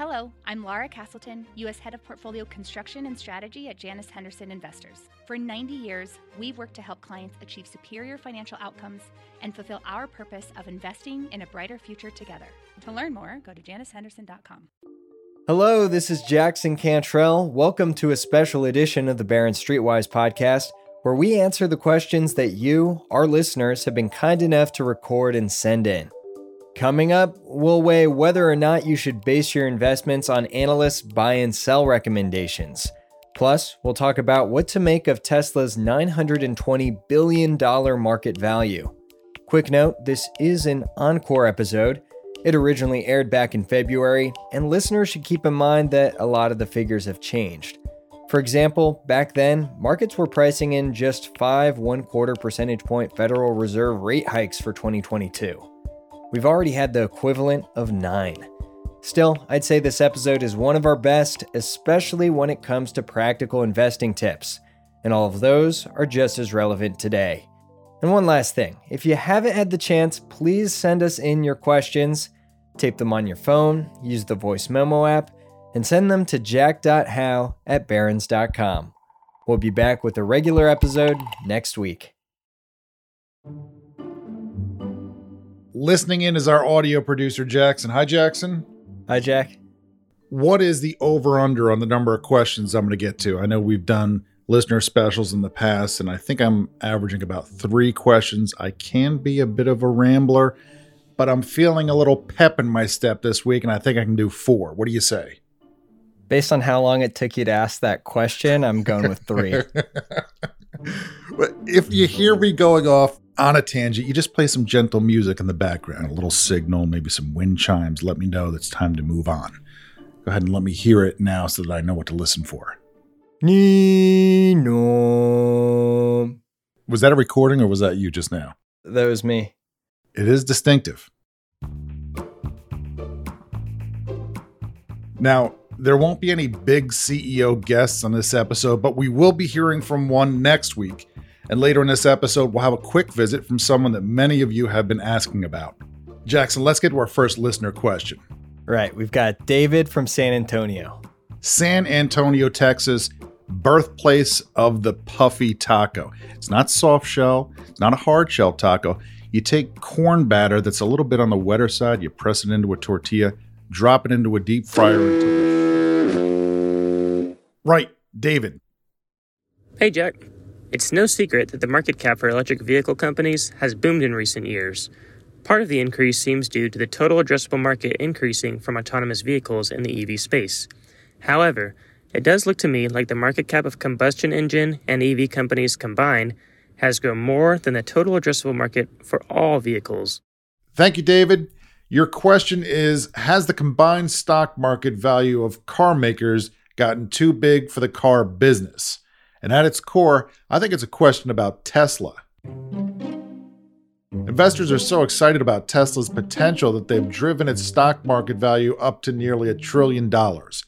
Hello, I'm Laura Castleton, U.S. Head of Portfolio Construction and Strategy at Janus Henderson Investors. For 90 years, we've worked to help clients achieve superior financial outcomes and fulfill our purpose of investing in a brighter future together. To learn more, go to janushenderson.com. Hello, this is Jackson Cantrell. Welcome to a special edition of the Barron Streetwise podcast, where we answer the questions that you, our listeners, have been kind enough to record and send in. Coming up, we'll weigh whether or not you should base your investments on analysts' buy and sell recommendations. Plus, we'll talk about what to make of Tesla's $920 billion market value. Quick note this is an encore episode. It originally aired back in February, and listeners should keep in mind that a lot of the figures have changed. For example, back then, markets were pricing in just five one quarter percentage point Federal Reserve rate hikes for 2022. We've already had the equivalent of nine. Still, I'd say this episode is one of our best, especially when it comes to practical investing tips, and all of those are just as relevant today. And one last thing if you haven't had the chance, please send us in your questions. Tape them on your phone, use the voice memo app, and send them to jack.hough at barrons.com. We'll be back with a regular episode next week. Listening in is our audio producer, Jackson. Hi, Jackson. Hi, Jack. What is the over under on the number of questions I'm going to get to? I know we've done listener specials in the past, and I think I'm averaging about three questions. I can be a bit of a rambler, but I'm feeling a little pep in my step this week, and I think I can do four. What do you say? Based on how long it took you to ask that question, I'm going with three. if you hear me going off on a tangent, you just play some gentle music in the background, a little signal, maybe some wind chimes. Let me know that it's time to move on. Go ahead and let me hear it now so that I know what to listen for. Nino. Was that a recording or was that you just now? That was me. It is distinctive. Now, there won't be any big CEO guests on this episode, but we will be hearing from one next week. And later in this episode, we'll have a quick visit from someone that many of you have been asking about. Jackson, let's get to our first listener question. Right, we've got David from San Antonio. San Antonio, Texas, birthplace of the puffy taco. It's not soft shell, it's not a hard shell taco. You take corn batter that's a little bit on the wetter side, you press it into a tortilla, drop it into a deep fryer. Into it. Right, David. Hey, Jack. It's no secret that the market cap for electric vehicle companies has boomed in recent years. Part of the increase seems due to the total addressable market increasing from autonomous vehicles in the EV space. However, it does look to me like the market cap of combustion engine and EV companies combined has grown more than the total addressable market for all vehicles. Thank you, David. Your question is Has the combined stock market value of car makers gotten too big for the car business? And at its core, I think it's a question about Tesla. Investors are so excited about Tesla's potential that they've driven its stock market value up to nearly a trillion dollars.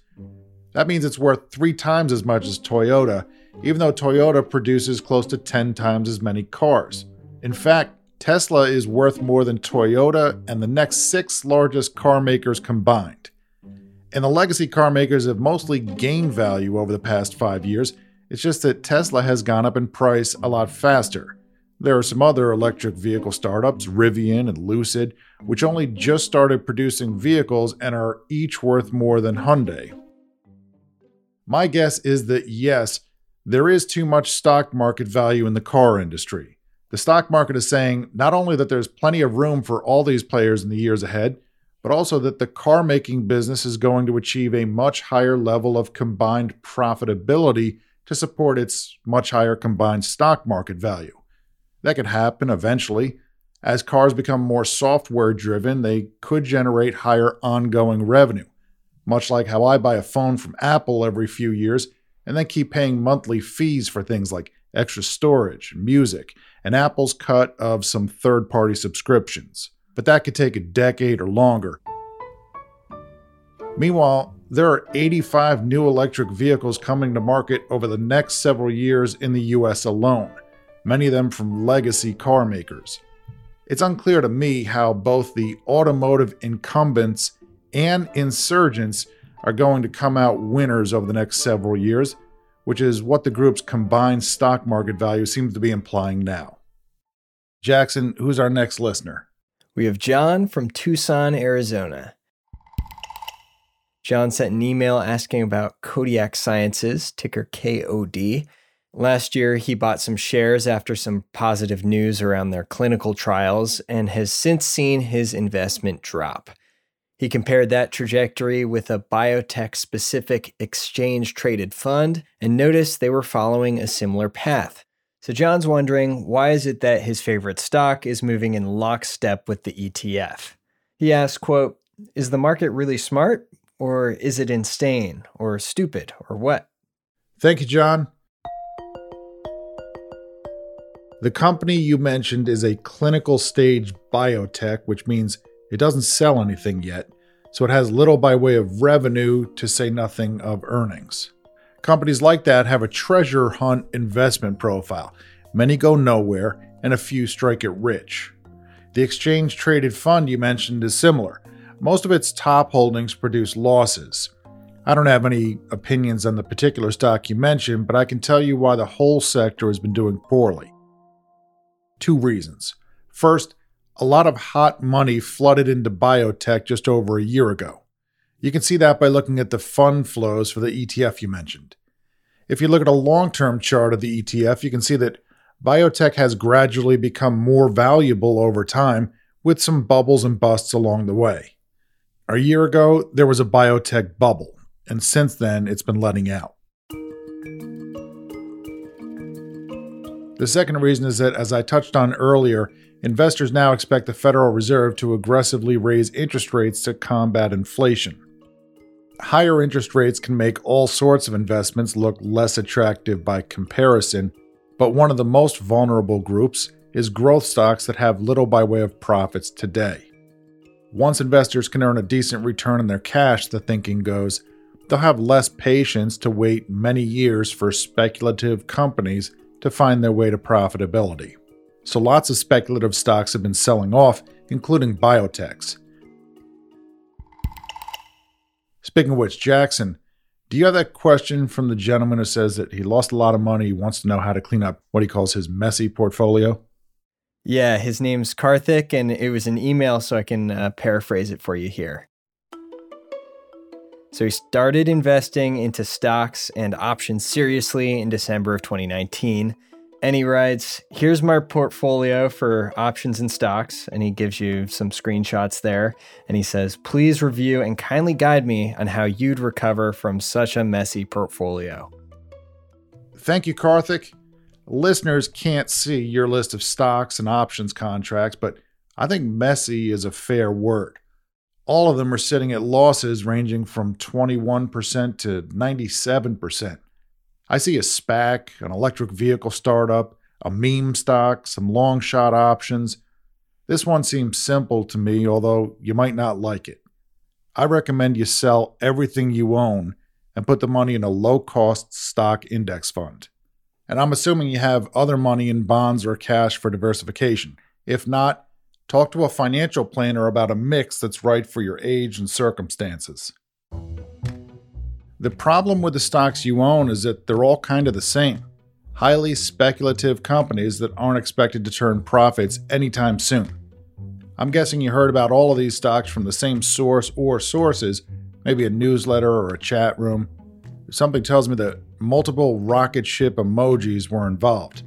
That means it's worth three times as much as Toyota, even though Toyota produces close to 10 times as many cars. In fact, Tesla is worth more than Toyota and the next six largest car makers combined. And the legacy car makers have mostly gained value over the past five years it's just that Tesla has gone up in price a lot faster. There are some other electric vehicle startups, Rivian and Lucid, which only just started producing vehicles and are each worth more than Hyundai. My guess is that yes, there is too much stock market value in the car industry. The stock market is saying not only that there's plenty of room for all these players in the years ahead, but also that the car making business is going to achieve a much higher level of combined profitability to support its much higher combined stock market value. That could happen eventually. As cars become more software driven, they could generate higher ongoing revenue, much like how I buy a phone from Apple every few years and then keep paying monthly fees for things like extra storage, music, and Apple's cut of some third party subscriptions. But that could take a decade or longer. Meanwhile, there are 85 new electric vehicles coming to market over the next several years in the US alone, many of them from legacy car makers. It's unclear to me how both the automotive incumbents and insurgents are going to come out winners over the next several years, which is what the group's combined stock market value seems to be implying now. Jackson, who's our next listener? We have John from Tucson, Arizona. John sent an email asking about Kodiak Sciences, ticker KOD. Last year, he bought some shares after some positive news around their clinical trials and has since seen his investment drop. He compared that trajectory with a biotech specific exchange traded fund and noticed they were following a similar path. So John's wondering why is it that his favorite stock is moving in lockstep with the ETF? He asks, quote, "Is the market really smart or is it insane or stupid or what?" Thank you, John. The company you mentioned is a clinical stage biotech, which means it doesn't sell anything yet, so it has little by way of revenue to say nothing of earnings. Companies like that have a treasure hunt investment profile. Many go nowhere, and a few strike it rich. The exchange traded fund you mentioned is similar. Most of its top holdings produce losses. I don't have any opinions on the particular stock you mentioned, but I can tell you why the whole sector has been doing poorly. Two reasons. First, a lot of hot money flooded into biotech just over a year ago. You can see that by looking at the fund flows for the ETF you mentioned. If you look at a long term chart of the ETF, you can see that biotech has gradually become more valuable over time, with some bubbles and busts along the way. A year ago, there was a biotech bubble, and since then, it's been letting out. The second reason is that, as I touched on earlier, investors now expect the Federal Reserve to aggressively raise interest rates to combat inflation higher interest rates can make all sorts of investments look less attractive by comparison, but one of the most vulnerable groups is growth stocks that have little by way of profits today. Once investors can earn a decent return on their cash, the thinking goes, they'll have less patience to wait many years for speculative companies to find their way to profitability. So lots of speculative stocks have been selling off, including biotechs. Speaking of which, Jackson, do you have that question from the gentleman who says that he lost a lot of money, he wants to know how to clean up what he calls his messy portfolio? Yeah, his name's Karthik, and it was an email, so I can uh, paraphrase it for you here. So he started investing into stocks and options seriously in December of 2019 and he writes, Here's my portfolio for options and stocks. And he gives you some screenshots there. And he says, Please review and kindly guide me on how you'd recover from such a messy portfolio. Thank you, Karthik. Listeners can't see your list of stocks and options contracts, but I think messy is a fair word. All of them are sitting at losses ranging from 21% to 97%. I see a SPAC, an electric vehicle startup, a meme stock, some long shot options. This one seems simple to me, although you might not like it. I recommend you sell everything you own and put the money in a low cost stock index fund. And I'm assuming you have other money in bonds or cash for diversification. If not, talk to a financial planner about a mix that's right for your age and circumstances. The problem with the stocks you own is that they're all kind of the same highly speculative companies that aren't expected to turn profits anytime soon. I'm guessing you heard about all of these stocks from the same source or sources, maybe a newsletter or a chat room. Something tells me that multiple rocket ship emojis were involved.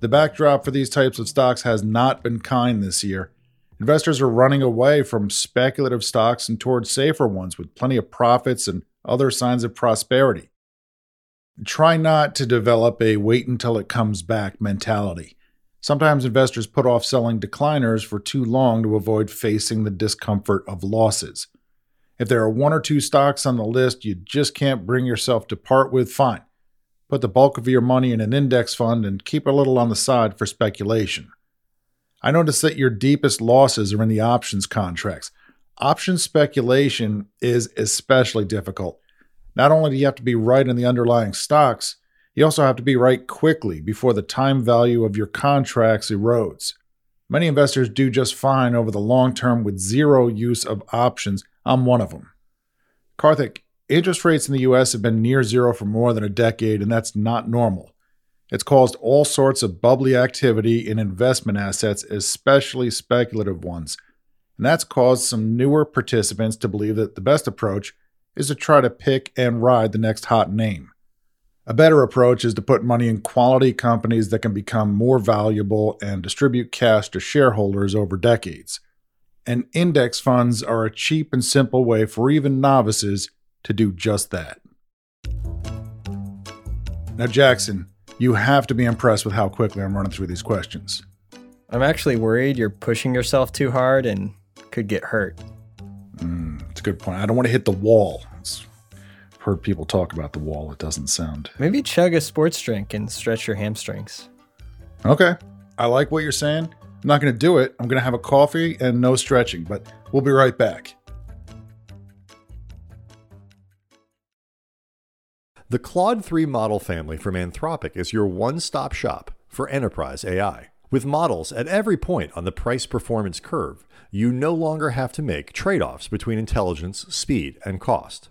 The backdrop for these types of stocks has not been kind this year. Investors are running away from speculative stocks and towards safer ones with plenty of profits and other signs of prosperity. Try not to develop a wait until it comes back mentality. Sometimes investors put off selling decliners for too long to avoid facing the discomfort of losses. If there are one or two stocks on the list you just can't bring yourself to part with, fine. Put the bulk of your money in an index fund and keep a little on the side for speculation. I notice that your deepest losses are in the options contracts, Option speculation is especially difficult. Not only do you have to be right in the underlying stocks, you also have to be right quickly before the time value of your contracts erodes. Many investors do just fine over the long term with zero use of options. I'm one of them. Karthik, Interest rates in the US have been near zero for more than a decade, and that's not normal. It's caused all sorts of bubbly activity in investment assets, especially speculative ones. And that's caused some newer participants to believe that the best approach is to try to pick and ride the next hot name. A better approach is to put money in quality companies that can become more valuable and distribute cash to shareholders over decades. And index funds are a cheap and simple way for even novices to do just that. Now, Jackson, you have to be impressed with how quickly I'm running through these questions. I'm actually worried you're pushing yourself too hard and could get hurt. Mm, it's a good point. I don't want to hit the wall. It's, I've heard people talk about the wall. It doesn't sound. Maybe chug a sports drink and stretch your hamstrings. Okay. I like what you're saying. I'm not going to do it. I'm going to have a coffee and no stretching, but we'll be right back. The Claude 3 model family from Anthropic is your one stop shop for enterprise AI. With models at every point on the price performance curve, you no longer have to make trade offs between intelligence, speed, and cost.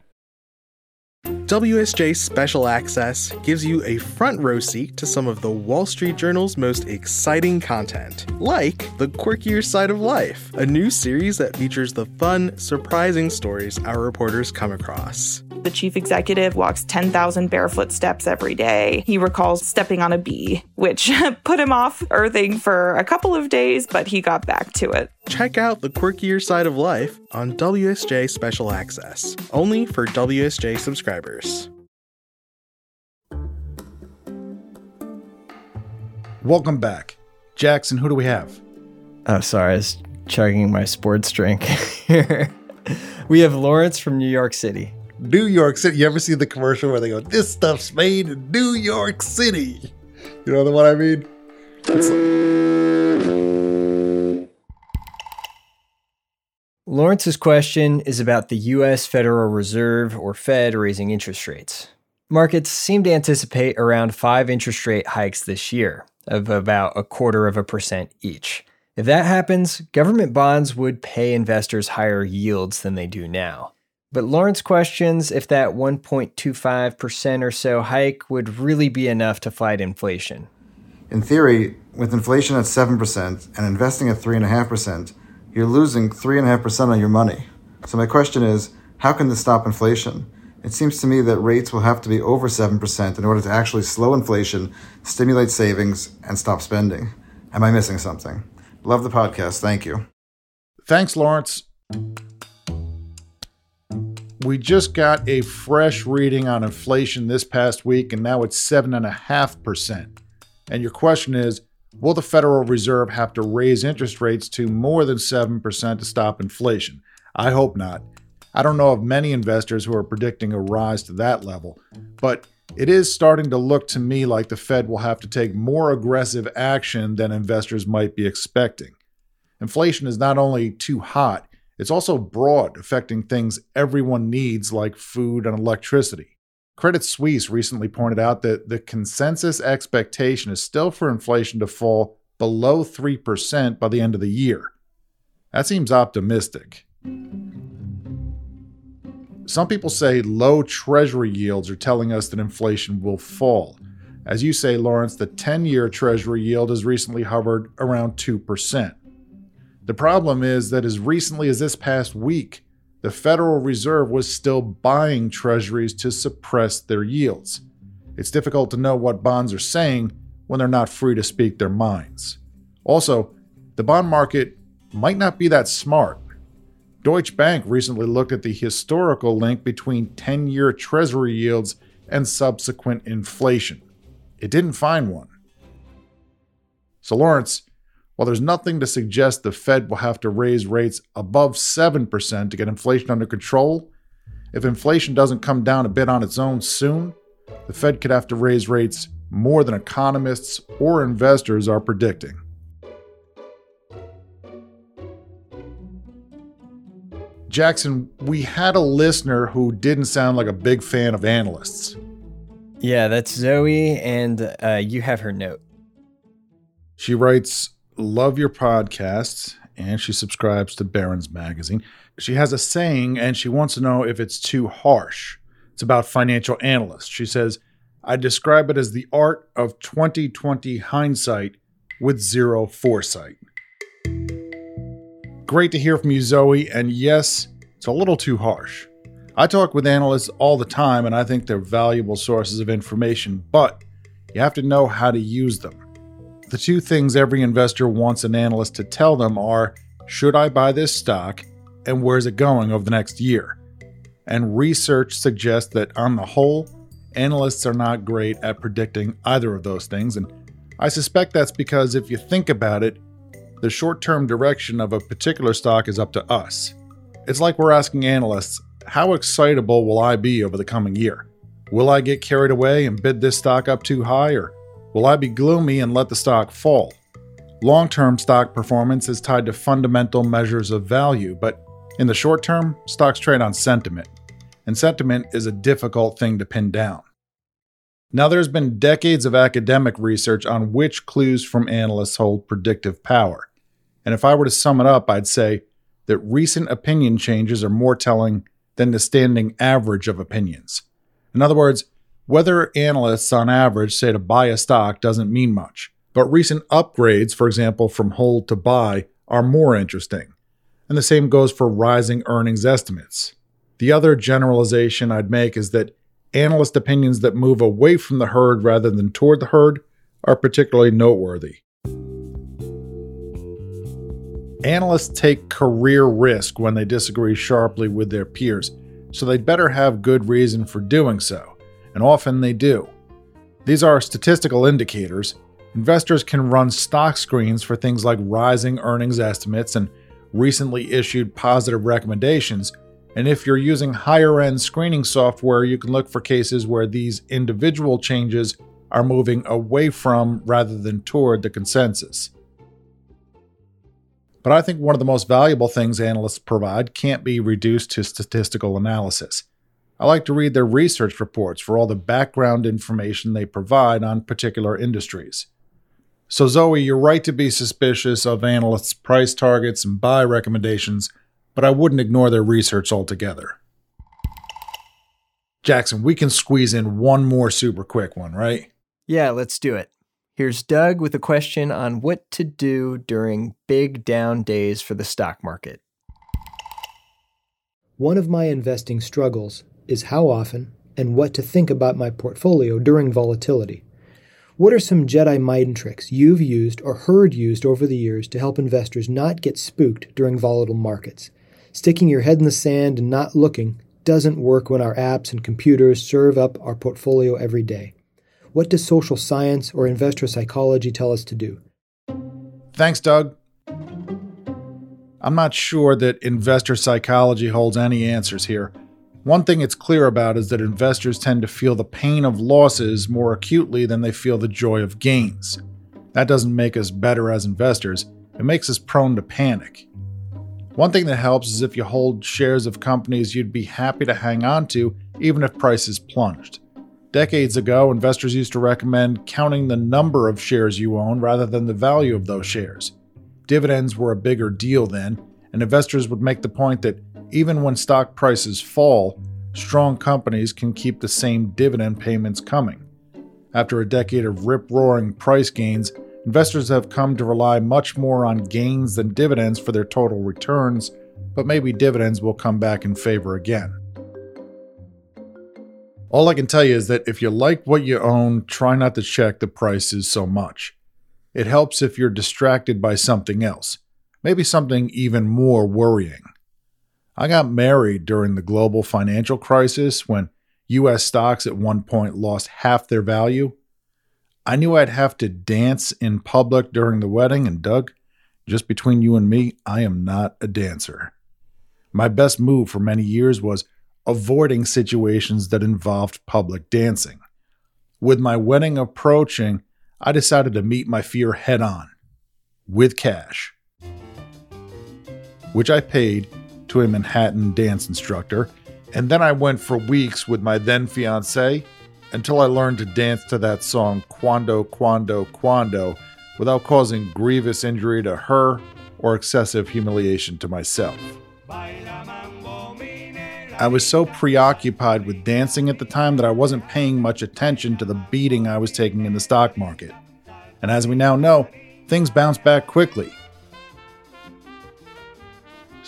WSJ Special Access gives you a front row seat to some of the Wall Street Journal's most exciting content, like The Quirkier Side of Life, a new series that features the fun, surprising stories our reporters come across. The chief executive walks 10,000 barefoot steps every day. He recalls stepping on a bee, which put him off earthing for a couple of days, but he got back to it. Check out The Quirkier Side of Life on WSJ Special Access, only for WSJ subscribers. Welcome back. Jackson, who do we have? Oh, sorry, I was chugging my sports drink here. we have Lawrence from New York City. New York City. You ever see the commercial where they go, "This stuff's made in New York City"? You know what I mean? Lawrence's question is about the U.S. Federal Reserve, or Fed, raising interest rates. Markets seem to anticipate around five interest rate hikes this year, of about a quarter of a percent each. If that happens, government bonds would pay investors higher yields than they do now. But Lawrence questions if that 1.25% or so hike would really be enough to fight inflation. In theory, with inflation at 7% and investing at 3.5%, you're losing 3.5% on your money. So, my question is how can this stop inflation? It seems to me that rates will have to be over 7% in order to actually slow inflation, stimulate savings, and stop spending. Am I missing something? Love the podcast. Thank you. Thanks, Lawrence. We just got a fresh reading on inflation this past week, and now it's 7.5%. And your question is Will the Federal Reserve have to raise interest rates to more than 7% to stop inflation? I hope not. I don't know of many investors who are predicting a rise to that level, but it is starting to look to me like the Fed will have to take more aggressive action than investors might be expecting. Inflation is not only too hot, it's also broad, affecting things everyone needs like food and electricity. Credit Suisse recently pointed out that the consensus expectation is still for inflation to fall below 3% by the end of the year. That seems optimistic. Some people say low treasury yields are telling us that inflation will fall. As you say, Lawrence, the 10 year treasury yield has recently hovered around 2%. The problem is that as recently as this past week, the Federal Reserve was still buying treasuries to suppress their yields. It's difficult to know what bonds are saying when they're not free to speak their minds. Also, the bond market might not be that smart. Deutsche Bank recently looked at the historical link between 10 year treasury yields and subsequent inflation. It didn't find one. So, Lawrence, while there's nothing to suggest the Fed will have to raise rates above 7% to get inflation under control, if inflation doesn't come down a bit on its own soon, the Fed could have to raise rates more than economists or investors are predicting. Jackson, we had a listener who didn't sound like a big fan of analysts. Yeah, that's Zoe, and uh, you have her note. She writes Love your podcasts, and she subscribes to Barron's Magazine. She has a saying, and she wants to know if it's too harsh. It's about financial analysts. She says, I describe it as the art of 2020 hindsight with zero foresight. Great to hear from you, Zoe, and yes, it's a little too harsh. I talk with analysts all the time, and I think they're valuable sources of information, but you have to know how to use them. The two things every investor wants an analyst to tell them are should I buy this stock, and where's it going over the next year? And research suggests that, on the whole, analysts are not great at predicting either of those things, and I suspect that's because if you think about it, the short term direction of a particular stock is up to us. It's like we're asking analysts, how excitable will I be over the coming year? Will I get carried away and bid this stock up too high, or will I be gloomy and let the stock fall? Long term stock performance is tied to fundamental measures of value, but in the short term, stocks trade on sentiment, and sentiment is a difficult thing to pin down. Now, there's been decades of academic research on which clues from analysts hold predictive power. And if I were to sum it up, I'd say that recent opinion changes are more telling than the standing average of opinions. In other words, whether analysts on average say to buy a stock doesn't mean much, but recent upgrades, for example, from hold to buy, are more interesting. And the same goes for rising earnings estimates. The other generalization I'd make is that analyst opinions that move away from the herd rather than toward the herd are particularly noteworthy. Analysts take career risk when they disagree sharply with their peers, so they'd better have good reason for doing so, and often they do. These are statistical indicators. Investors can run stock screens for things like rising earnings estimates and recently issued positive recommendations and if you're using higher end screening software, you can look for cases where these individual changes are moving away from rather than toward the consensus. But I think one of the most valuable things analysts provide can't be reduced to statistical analysis. I like to read their research reports for all the background information they provide on particular industries. So, Zoe, you're right to be suspicious of analysts' price targets and buy recommendations but I wouldn't ignore their research altogether. Jackson, we can squeeze in one more super quick one, right? Yeah, let's do it. Here's Doug with a question on what to do during big down days for the stock market. One of my investing struggles is how often and what to think about my portfolio during volatility. What are some Jedi mind tricks you've used or heard used over the years to help investors not get spooked during volatile markets? Sticking your head in the sand and not looking doesn't work when our apps and computers serve up our portfolio every day. What does social science or investor psychology tell us to do? Thanks, Doug. I'm not sure that investor psychology holds any answers here. One thing it's clear about is that investors tend to feel the pain of losses more acutely than they feel the joy of gains. That doesn't make us better as investors, it makes us prone to panic. One thing that helps is if you hold shares of companies you'd be happy to hang on to, even if prices plunged. Decades ago, investors used to recommend counting the number of shares you own rather than the value of those shares. Dividends were a bigger deal then, and investors would make the point that even when stock prices fall, strong companies can keep the same dividend payments coming. After a decade of rip roaring price gains, Investors have come to rely much more on gains than dividends for their total returns, but maybe dividends will come back in favor again. All I can tell you is that if you like what you own, try not to check the prices so much. It helps if you're distracted by something else, maybe something even more worrying. I got married during the global financial crisis when US stocks at one point lost half their value I knew I'd have to dance in public during the wedding, and Doug, just between you and me, I am not a dancer. My best move for many years was avoiding situations that involved public dancing. With my wedding approaching, I decided to meet my fear head on with cash, which I paid to a Manhattan dance instructor, and then I went for weeks with my then fiance until I learned to dance to that song Quando, Quando, Quando without causing grievous injury to her or excessive humiliation to myself. I was so preoccupied with dancing at the time that I wasn't paying much attention to the beating I was taking in the stock market. And as we now know, things bounce back quickly.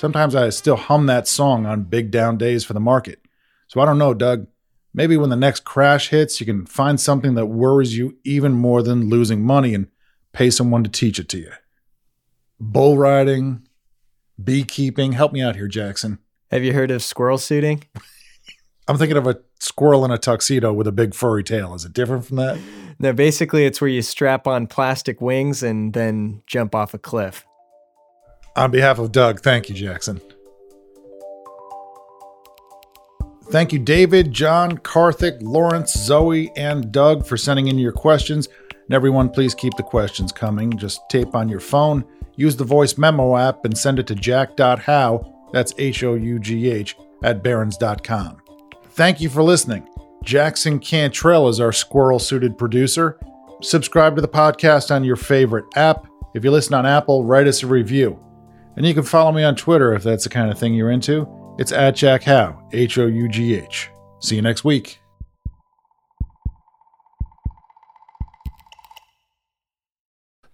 Sometimes I still hum that song on big down days for the market. So I don't know, Doug. Maybe when the next crash hits, you can find something that worries you even more than losing money and pay someone to teach it to you. Bull riding, beekeeping. Help me out here, Jackson. Have you heard of squirrel suiting? I'm thinking of a squirrel in a tuxedo with a big furry tail. Is it different from that? No, basically, it's where you strap on plastic wings and then jump off a cliff. On behalf of Doug, thank you, Jackson. Thank you, David, John, Karthik, Lawrence, Zoe, and Doug for sending in your questions. And everyone, please keep the questions coming. Just tape on your phone, use the voice memo app, and send it to jack.hough, that's H O U G H, at barrons.com. Thank you for listening. Jackson Cantrell is our squirrel suited producer. Subscribe to the podcast on your favorite app. If you listen on Apple, write us a review. And you can follow me on Twitter if that's the kind of thing you're into. It's at Jack Hough, H O U G H. See you next week.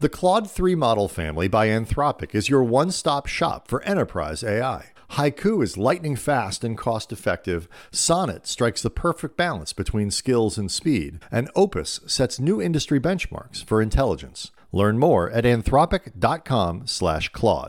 The Claude 3 model family by Anthropic is your one stop shop for enterprise AI. Haiku is lightning fast and cost effective. Sonnet strikes the perfect balance between skills and speed. And Opus sets new industry benchmarks for intelligence. Learn more at anthropic.com/claude.